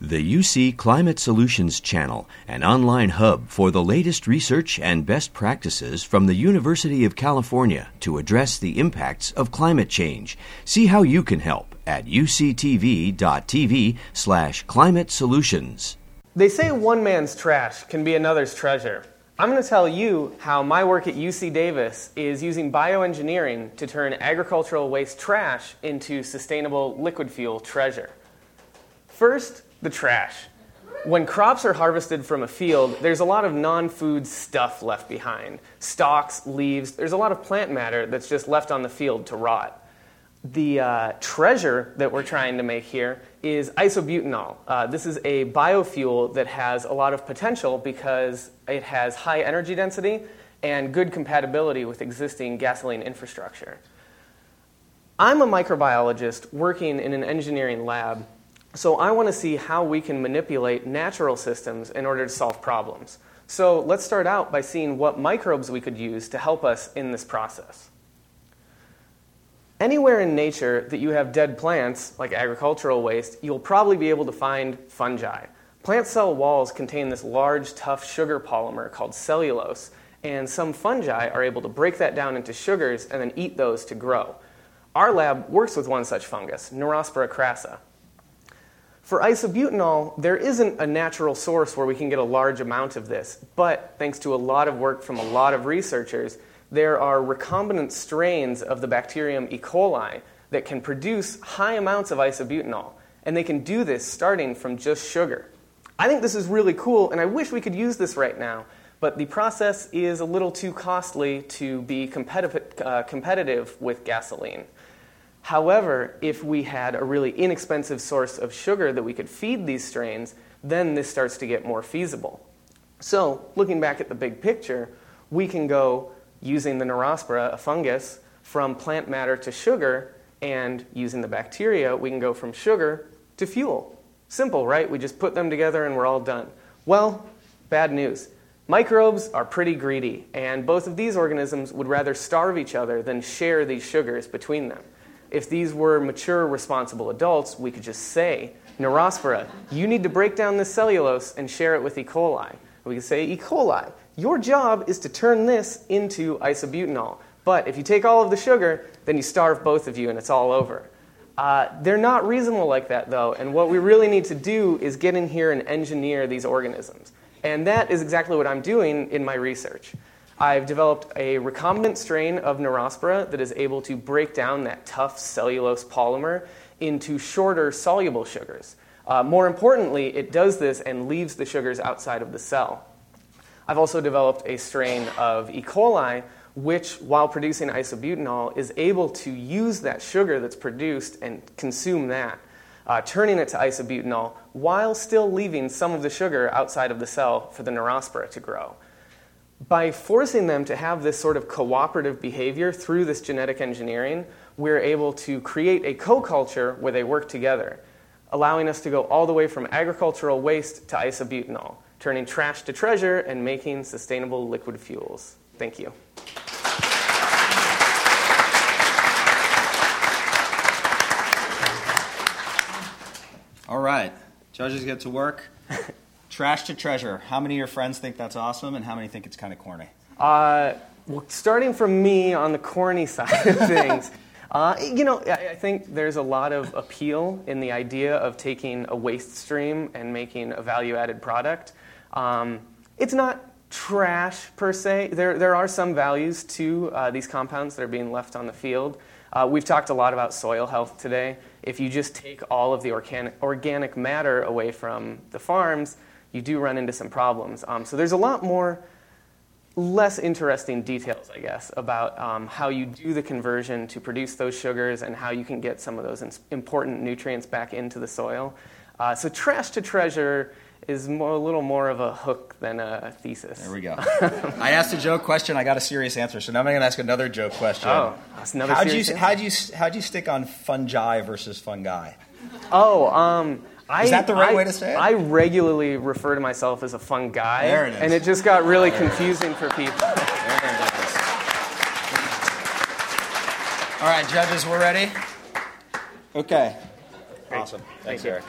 The UC Climate Solutions Channel, an online hub for the latest research and best practices from the University of California to address the impacts of climate change. See how you can help at uctv.tv slash climate solutions. They say one man's trash can be another's treasure. I'm going to tell you how my work at UC Davis is using bioengineering to turn agricultural waste trash into sustainable liquid fuel treasure. First, the trash. When crops are harvested from a field, there's a lot of non food stuff left behind stalks, leaves, there's a lot of plant matter that's just left on the field to rot. The uh, treasure that we're trying to make here is isobutanol. Uh, this is a biofuel that has a lot of potential because it has high energy density and good compatibility with existing gasoline infrastructure. I'm a microbiologist working in an engineering lab so I want to see how we can manipulate natural systems in order to solve problems. So let's start out by seeing what microbes we could use to help us in this process. Anywhere in nature that you have dead plants, like agricultural waste, you'll probably be able to find fungi. Plant cell walls contain this large, tough sugar polymer called cellulose, and some fungi are able to break that down into sugars and then eat those to grow. Our lab works with one such fungus, Neurospora crassa. For isobutanol, there isn't a natural source where we can get a large amount of this, but thanks to a lot of work from a lot of researchers, there are recombinant strains of the bacterium E. coli that can produce high amounts of isobutanol, and they can do this starting from just sugar. I think this is really cool, and I wish we could use this right now, but the process is a little too costly to be competitive, uh, competitive with gasoline. However, if we had a really inexpensive source of sugar that we could feed these strains, then this starts to get more feasible. So, looking back at the big picture, we can go using the Neurospora, a fungus, from plant matter to sugar, and using the bacteria, we can go from sugar to fuel. Simple, right? We just put them together and we're all done. Well, bad news. Microbes are pretty greedy, and both of these organisms would rather starve each other than share these sugars between them if these were mature, responsible adults, we could just say, Neurospora, you need to break down this cellulose and share it with E. coli. We could say, E. coli, your job is to turn this into isobutanol. But if you take all of the sugar, then you starve both of you and it's all over. Uh, they're not reasonable like that, though, and what we really need to do is get in here and engineer these organisms. And that is exactly what I'm doing in my research. I've developed a recombinant strain of Neurospora that is able to break down that tough cellulose polymer into shorter soluble sugars. Uh, more importantly, it does this and leaves the sugars outside of the cell. I've also developed a strain of E. coli, which, while producing isobutanol, is able to use that sugar that's produced and consume that, uh, turning it to isobutanol while still leaving some of the sugar outside of the cell for the Neurospora to grow by forcing them to have this sort of cooperative behavior through this genetic engineering, we're able to create a co culture where they work together, allowing us to go all the way from agricultural waste to isobutanol, turning trash to treasure and making sustainable liquid fuels. Thank you. All right, judges get to work. Trash to treasure. How many of your friends think that's awesome, and how many think it's kind of corny? Uh, well, starting from me on the corny side of things, uh, you know, I, I, think there's a lot of appeal in the idea of taking a waste stream and making a value-added product. Um, it's not trash per se. There, there are some values to uh, these compounds that are being left on the field. Uh, we've talked a lot about soil health today. If you just take all of the organic, organic matter away from the farms, you do run into some problems. Um, so there's a lot more less interesting details, I guess, about um, how you do the conversion to produce those sugars and how you can get some of those important nutrients back into the soil. Uh, so trash to treasure is more, a little more of a hook than a thesis. There we go. I asked a joke question. I got a serious answer. So now I'm going to ask another joke question. Oh, that's another how'd serious you, answer? How'd you, how'd you stick on fungi versus fungi? Oh, um, I, Is that the right I, way to say it? I regularly refer to myself as a fun guy. There it is. And it just got really confusing for people. There it is. All right, judges, we're ready? Okay. Awesome. Thanks, Thank you. Eric.